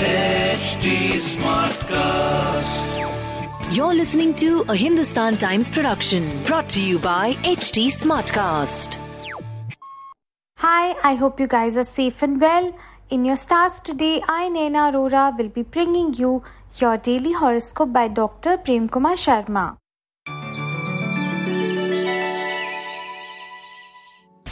HT Smartcast. You're listening to a Hindustan Times production brought to you by HT Smartcast. Hi, I hope you guys are safe and well. In your stars today, I, Naina Arora, will be bringing you your daily horoscope by Dr. Prem Kumar Sharma.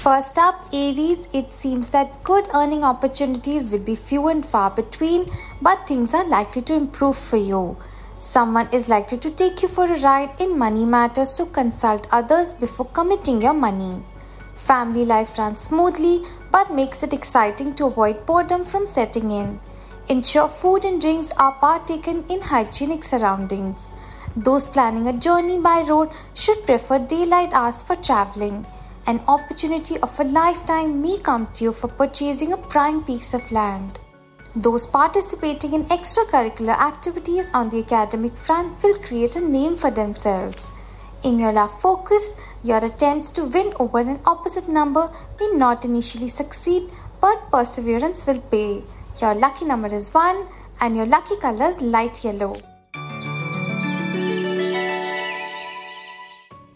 First up, Aries, it seems that good earning opportunities will be few and far between, but things are likely to improve for you. Someone is likely to take you for a ride in money matters, so consult others before committing your money. Family life runs smoothly, but makes it exciting to avoid boredom from setting in. Ensure food and drinks are partaken in hygienic surroundings. Those planning a journey by road should prefer daylight hours for traveling. An opportunity of a lifetime may come to you for purchasing a prime piece of land. Those participating in extracurricular activities on the academic front will create a name for themselves. In your love focus, your attempts to win over an opposite number may not initially succeed, but perseverance will pay. Your lucky number is 1 and your lucky color is light yellow.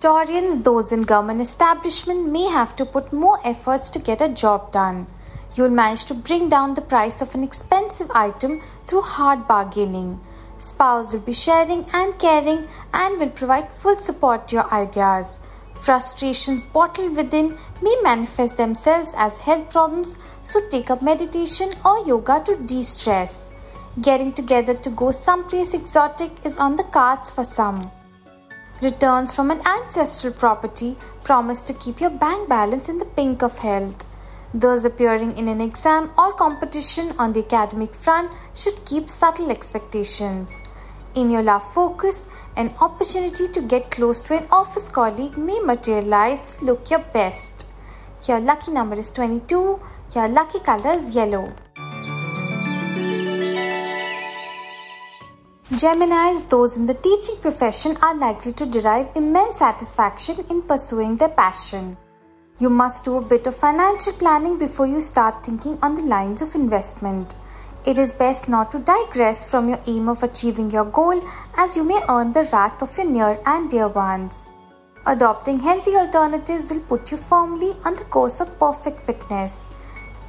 Taurians, those in government establishment may have to put more efforts to get a job done. You'll manage to bring down the price of an expensive item through hard bargaining. Spouse will be sharing and caring and will provide full support to your ideas. Frustrations bottled within may manifest themselves as health problems, so take up meditation or yoga to de stress. Getting together to go someplace exotic is on the cards for some. Returns from an ancestral property promise to keep your bank balance in the pink of health. Those appearing in an exam or competition on the academic front should keep subtle expectations. In your love focus, an opportunity to get close to an office colleague may materialize. Look your best. Your lucky number is 22. Your lucky color is yellow. Geminis, those in the teaching profession, are likely to derive immense satisfaction in pursuing their passion. You must do a bit of financial planning before you start thinking on the lines of investment. It is best not to digress from your aim of achieving your goal as you may earn the wrath of your near and dear ones. Adopting healthy alternatives will put you firmly on the course of perfect fitness.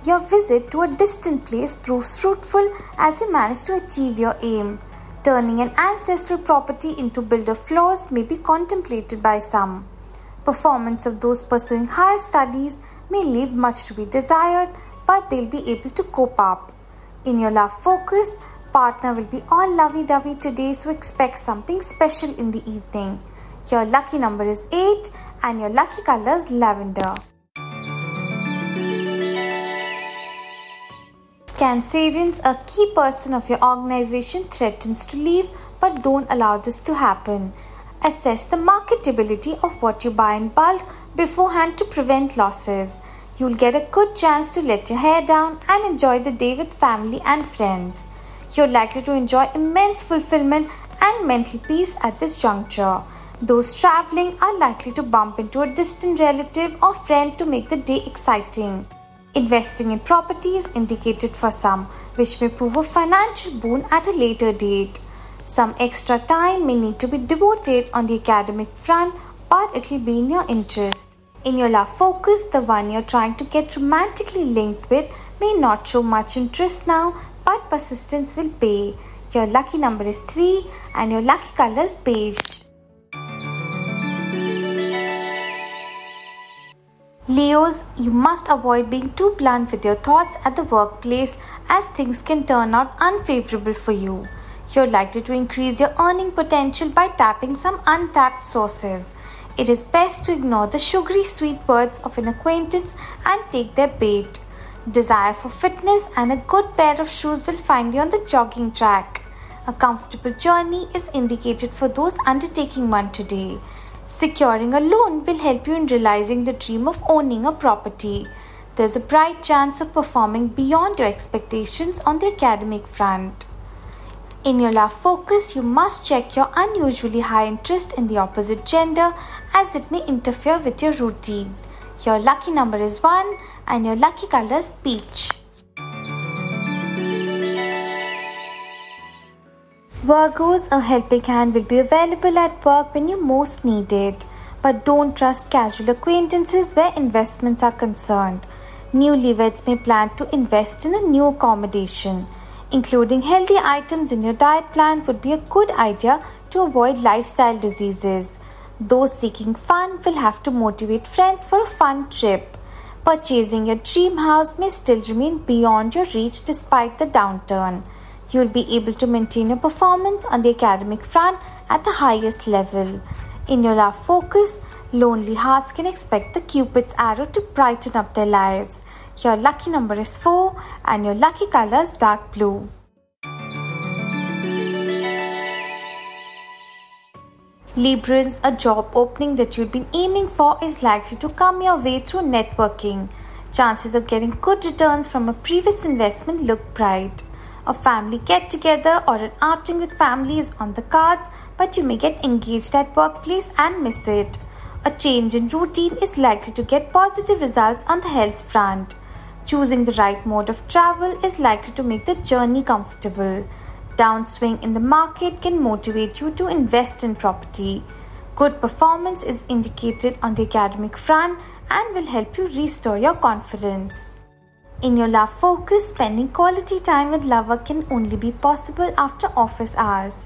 Your visit to a distant place proves fruitful as you manage to achieve your aim. Turning an ancestral property into builder floors may be contemplated by some. Performance of those pursuing higher studies may leave much to be desired, but they'll be able to cope up. In your love focus, partner will be all lovey dovey today, so expect something special in the evening. Your lucky number is 8 and your lucky color is lavender. Cancerians, a key person of your organization threatens to leave, but don't allow this to happen. Assess the marketability of what you buy in bulk beforehand to prevent losses. You'll get a good chance to let your hair down and enjoy the day with family and friends. You're likely to enjoy immense fulfillment and mental peace at this juncture. Those traveling are likely to bump into a distant relative or friend to make the day exciting. Investing in property is indicated for some, which may prove a financial boon at a later date. Some extra time may need to be devoted on the academic front, but it will be in your interest. In your love focus, the one you're trying to get romantically linked with may not show much interest now, but persistence will pay. Your lucky number is 3 and your lucky color is beige. Leos, you must avoid being too blunt with your thoughts at the workplace as things can turn out unfavorable for you. You're likely to increase your earning potential by tapping some untapped sources. It is best to ignore the sugary sweet words of an acquaintance and take their bait. Desire for fitness and a good pair of shoes will find you on the jogging track. A comfortable journey is indicated for those undertaking one today. Securing a loan will help you in realizing the dream of owning a property. There's a bright chance of performing beyond your expectations on the academic front. In your love focus, you must check your unusually high interest in the opposite gender as it may interfere with your routine. Your lucky number is 1 and your lucky color is peach. Virgos, a helping hand will be available at work when you most need it. But don't trust casual acquaintances where investments are concerned. Newlyweds may plan to invest in a new accommodation. Including healthy items in your diet plan would be a good idea to avoid lifestyle diseases. Those seeking fun will have to motivate friends for a fun trip. Purchasing your dream house may still remain beyond your reach despite the downturn you'll be able to maintain your performance on the academic front at the highest level. In your love focus, lonely hearts can expect the Cupid's arrow to brighten up their lives. Your lucky number is 4 and your lucky color is dark blue. Librans, a job opening that you've been aiming for is likely to come your way through networking. Chances of getting good returns from a previous investment look bright. A family get together or an outing with family is on the cards, but you may get engaged at workplace and miss it. A change in routine is likely to get positive results on the health front. Choosing the right mode of travel is likely to make the journey comfortable. Downswing in the market can motivate you to invest in property. Good performance is indicated on the academic front and will help you restore your confidence. In your love focus, spending quality time with lover can only be possible after office hours.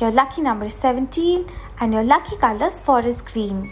Your lucky number is 17 and your lucky color is forest green.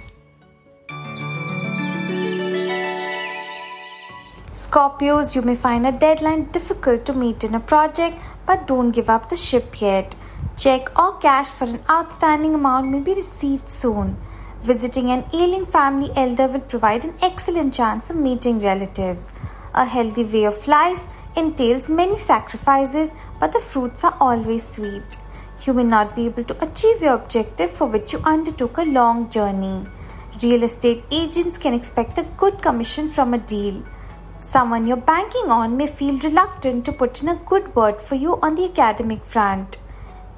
Scorpios, you may find a deadline difficult to meet in a project, but don't give up the ship yet. Check or cash for an outstanding amount may be received soon. Visiting an ailing family elder will provide an excellent chance of meeting relatives. A healthy way of life entails many sacrifices, but the fruits are always sweet. You may not be able to achieve your objective for which you undertook a long journey. Real estate agents can expect a good commission from a deal. Someone you're banking on may feel reluctant to put in a good word for you on the academic front.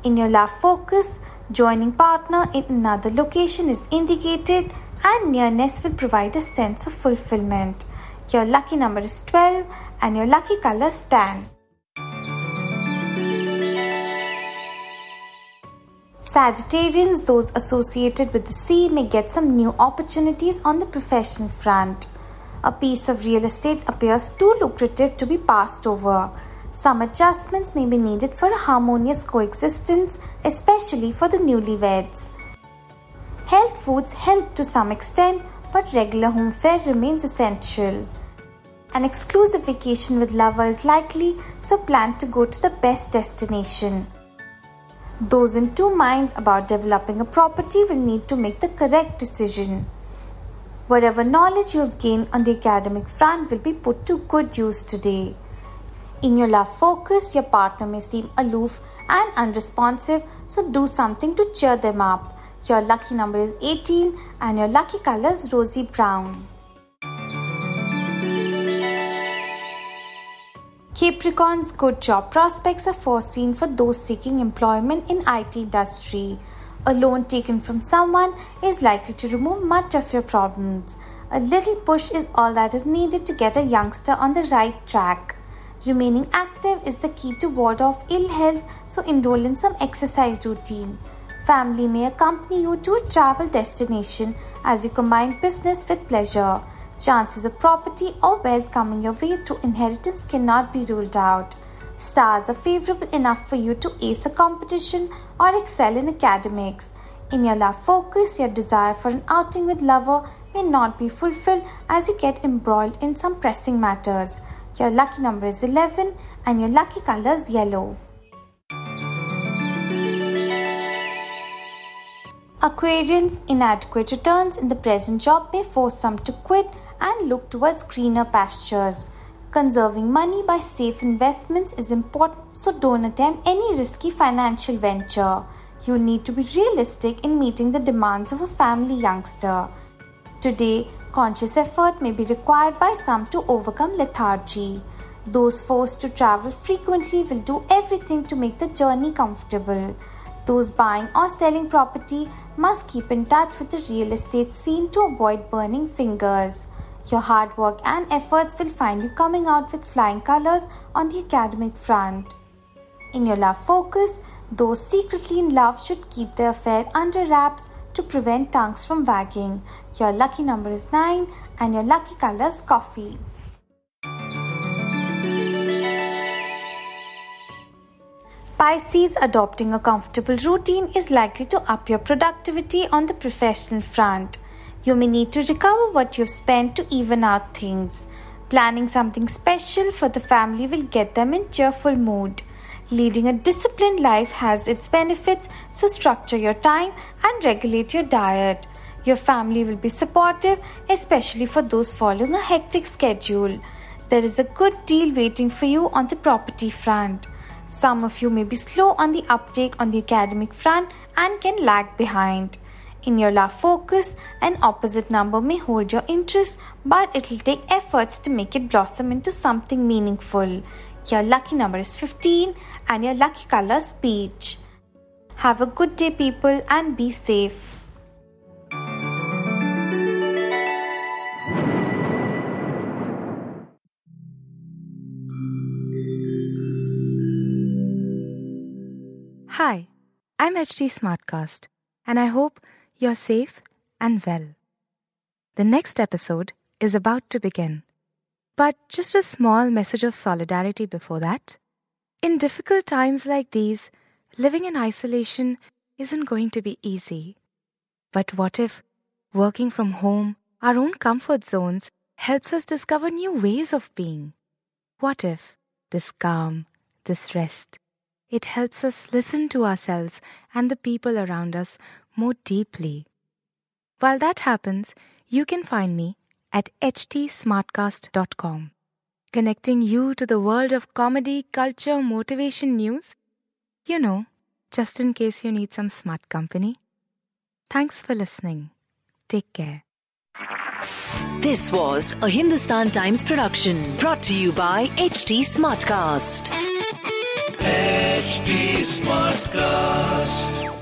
In your love focus, joining partner in another location is indicated and nearness will provide a sense of fulfillment. Your lucky number is 12 and your lucky color is tan. Sagittarians, those associated with the sea, may get some new opportunities on the profession front. A piece of real estate appears too lucrative to be passed over. Some adjustments may be needed for a harmonious coexistence, especially for the newlyweds. Health foods help to some extent, but regular home fare remains essential. An exclusive vacation with lover is likely, so plan to go to the best destination. Those in two minds about developing a property will need to make the correct decision. Whatever knowledge you have gained on the academic front will be put to good use today. In your love focus, your partner may seem aloof and unresponsive, so do something to cheer them up. Your lucky number is 18 and your lucky color is rosy brown. Capricorn's good job prospects are foreseen for those seeking employment in IT industry. A loan taken from someone is likely to remove much of your problems. A little push is all that is needed to get a youngster on the right track. Remaining active is the key to ward off ill health, so enroll in some exercise routine. Family may accompany you to a travel destination as you combine business with pleasure. Chances of property or wealth coming your way through inheritance cannot be ruled out. Stars are favorable enough for you to ace a competition or excel in academics. In your love focus, your desire for an outing with lover may not be fulfilled as you get embroiled in some pressing matters. Your lucky number is 11 and your lucky color is yellow. Aquarians' inadequate returns in the present job may force some to quit and look towards greener pastures. Conserving money by safe investments is important, so don't attempt any risky financial venture. You'll need to be realistic in meeting the demands of a family youngster. Today, conscious effort may be required by some to overcome lethargy. Those forced to travel frequently will do everything to make the journey comfortable. Those buying or selling property must keep in touch with the real estate scene to avoid burning fingers. Your hard work and efforts will find you coming out with flying colors on the academic front. In your love focus, those secretly in love should keep their affair under wraps to prevent tongues from wagging. Your lucky number is 9 and your lucky color is coffee. Pisces adopting a comfortable routine is likely to up your productivity on the professional front. You may need to recover what you've spent to even out things. Planning something special for the family will get them in cheerful mood. Leading a disciplined life has its benefits, so structure your time and regulate your diet. Your family will be supportive, especially for those following a hectic schedule. There is a good deal waiting for you on the property front. Some of you may be slow on the uptake on the academic front and can lag behind. In your love focus, an opposite number may hold your interest, but it will take efforts to make it blossom into something meaningful. Your lucky number is 15 and your lucky color is peach. Have a good day, people, and be safe. Hi, I'm HT Smartcast, and I hope you're safe and well. The next episode is about to begin, but just a small message of solidarity before that. In difficult times like these, living in isolation isn't going to be easy. But what if working from home, our own comfort zones, helps us discover new ways of being? What if this calm, this rest, it helps us listen to ourselves and the people around us more deeply. While that happens, you can find me at htsmartcast.com, connecting you to the world of comedy, culture, motivation news. You know, just in case you need some smart company. Thanks for listening. Take care. This was a Hindustan Times production brought to you by HT Smartcast. HT Smartcast.